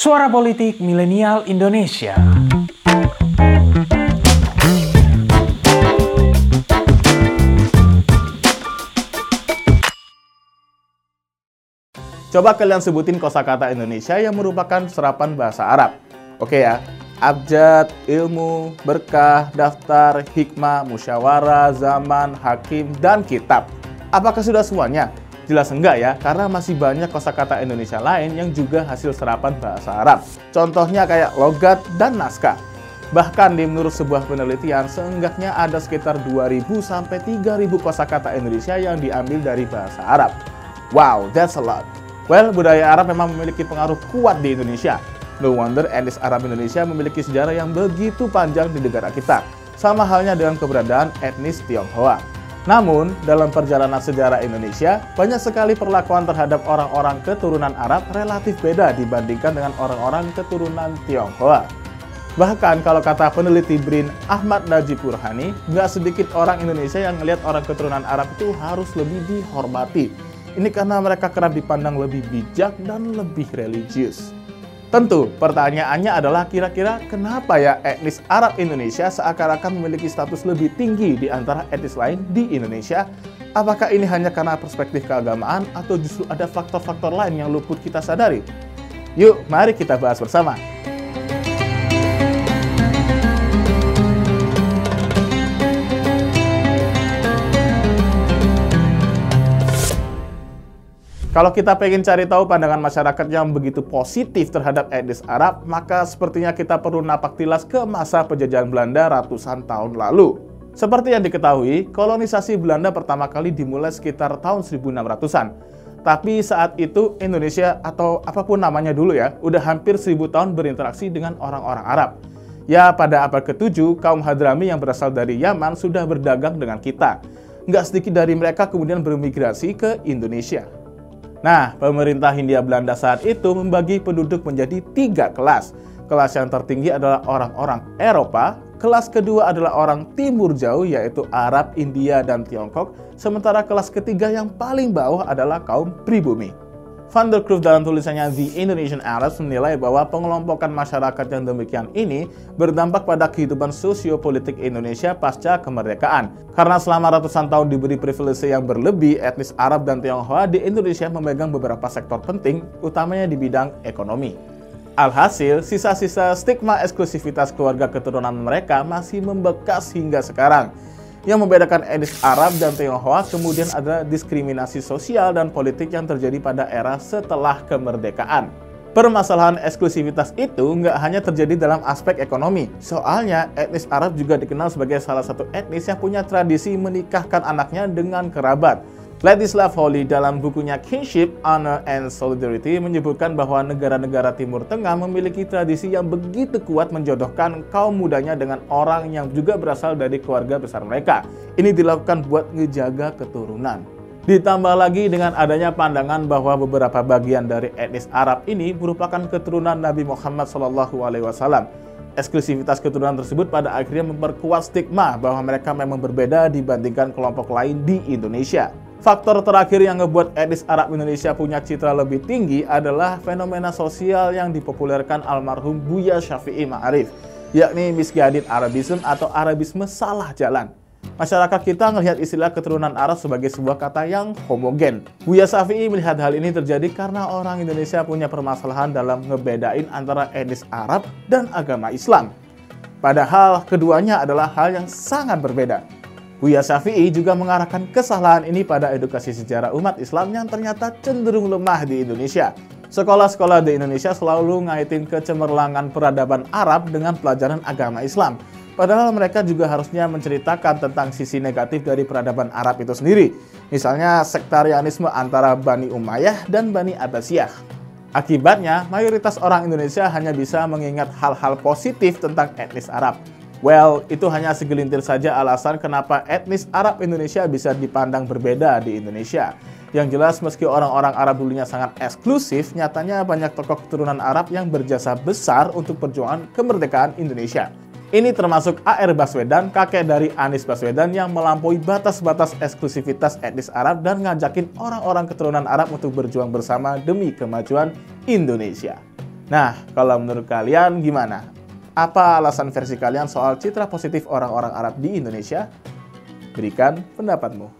Suara Politik Milenial Indonesia. Coba kalian sebutin kosakata Indonesia yang merupakan serapan bahasa Arab. Oke ya, abjad, ilmu, berkah, daftar, hikmah, musyawarah, zaman, hakim, dan kitab. Apakah sudah semuanya? Jelas enggak ya, karena masih banyak kosakata Indonesia lain yang juga hasil serapan bahasa Arab. Contohnya kayak logat dan naskah. Bahkan di menurut sebuah penelitian, seenggaknya ada sekitar 2.000 sampai 3.000 kosakata Indonesia yang diambil dari bahasa Arab. Wow, that's a lot. Well, budaya Arab memang memiliki pengaruh kuat di Indonesia. No wonder etnis Arab Indonesia memiliki sejarah yang begitu panjang di negara kita. Sama halnya dengan keberadaan etnis Tionghoa. Namun, dalam perjalanan sejarah Indonesia, banyak sekali perlakuan terhadap orang-orang keturunan Arab relatif beda dibandingkan dengan orang-orang keturunan Tionghoa. Bahkan kalau kata peneliti BRIN Ahmad Najib Burhani, nggak sedikit orang Indonesia yang melihat orang keturunan Arab itu harus lebih dihormati ini karena mereka kerap dipandang lebih bijak dan lebih religius. Tentu, pertanyaannya adalah kira-kira kenapa ya etnis Arab Indonesia seakan-akan memiliki status lebih tinggi di antara etnis lain di Indonesia? Apakah ini hanya karena perspektif keagamaan atau justru ada faktor-faktor lain yang luput kita sadari? Yuk, mari kita bahas bersama. Kalau kita pengen cari tahu pandangan masyarakat yang begitu positif terhadap etnis Arab, maka sepertinya kita perlu napak tilas ke masa penjajahan Belanda ratusan tahun lalu. Seperti yang diketahui, kolonisasi Belanda pertama kali dimulai sekitar tahun 1600-an. Tapi saat itu Indonesia atau apa pun namanya dulu ya, udah hampir seribu tahun berinteraksi dengan orang-orang Arab. Ya, pada abad ke-7, kaum Hadrami yang berasal dari Yaman sudah berdagang dengan kita. Nggak sedikit dari mereka kemudian bermigrasi ke Indonesia. Nah, pemerintah Hindia Belanda saat itu membagi penduduk menjadi tiga kelas. Kelas yang tertinggi adalah orang-orang Eropa, kelas kedua adalah orang Timur Jauh yaitu Arab, India, dan Tiongkok, sementara kelas ketiga yang paling bawah adalah kaum pribumi. Van der dalam tulisannya The Indonesian Arabs menilai bahwa pengelompokan masyarakat yang demikian ini berdampak pada kehidupan sosiopolitik Indonesia pasca kemerdekaan. Karena selama ratusan tahun diberi privilege yang berlebih, etnis Arab dan Tionghoa di Indonesia memegang beberapa sektor penting, utamanya di bidang ekonomi. Alhasil, sisa-sisa stigma eksklusivitas keluarga keturunan mereka masih membekas hingga sekarang. Yang membedakan etnis Arab dan Tionghoa kemudian ada diskriminasi sosial dan politik yang terjadi pada era setelah kemerdekaan. Permasalahan eksklusivitas itu nggak hanya terjadi dalam aspek ekonomi. Soalnya, etnis Arab juga dikenal sebagai salah satu etnis yang punya tradisi menikahkan anaknya dengan kerabat. Ladislav Holly dalam bukunya Kinship, Honor, and Solidarity menyebutkan bahwa negara-negara Timur Tengah memiliki tradisi yang begitu kuat menjodohkan kaum mudanya dengan orang yang juga berasal dari keluarga besar mereka. Ini dilakukan buat ngejaga keturunan. Ditambah lagi dengan adanya pandangan bahwa beberapa bagian dari etnis Arab ini merupakan keturunan Nabi Muhammad SAW. Eksklusivitas keturunan tersebut pada akhirnya memperkuat stigma bahwa mereka memang berbeda dibandingkan kelompok lain di Indonesia. Faktor terakhir yang ngebuat etnis Arab Indonesia punya citra lebih tinggi adalah fenomena sosial yang dipopulerkan almarhum Buya Syafi'i Ma'arif, yakni misguided Arabism atau Arabisme salah jalan. Masyarakat kita melihat istilah keturunan Arab sebagai sebuah kata yang homogen. Buya Syafi'i melihat hal ini terjadi karena orang Indonesia punya permasalahan dalam ngebedain antara etnis Arab dan agama Islam. Padahal keduanya adalah hal yang sangat berbeda. Buya Syafi'i juga mengarahkan kesalahan ini pada edukasi sejarah umat Islam yang ternyata cenderung lemah di Indonesia. Sekolah-sekolah di Indonesia selalu ngaitin kecemerlangan peradaban Arab dengan pelajaran agama Islam. Padahal mereka juga harusnya menceritakan tentang sisi negatif dari peradaban Arab itu sendiri. Misalnya sektarianisme antara Bani Umayyah dan Bani Abbasiyah. Akibatnya, mayoritas orang Indonesia hanya bisa mengingat hal-hal positif tentang etnis Arab. Well, itu hanya segelintir saja alasan kenapa etnis Arab Indonesia bisa dipandang berbeda di Indonesia. Yang jelas meski orang-orang Arab dulunya sangat eksklusif, nyatanya banyak tokoh keturunan Arab yang berjasa besar untuk perjuangan kemerdekaan Indonesia. Ini termasuk A.R. Baswedan, kakek dari Anies Baswedan yang melampaui batas-batas eksklusivitas etnis Arab dan ngajakin orang-orang keturunan Arab untuk berjuang bersama demi kemajuan Indonesia. Nah, kalau menurut kalian gimana? Apa alasan versi kalian soal citra positif orang-orang Arab di Indonesia? Berikan pendapatmu.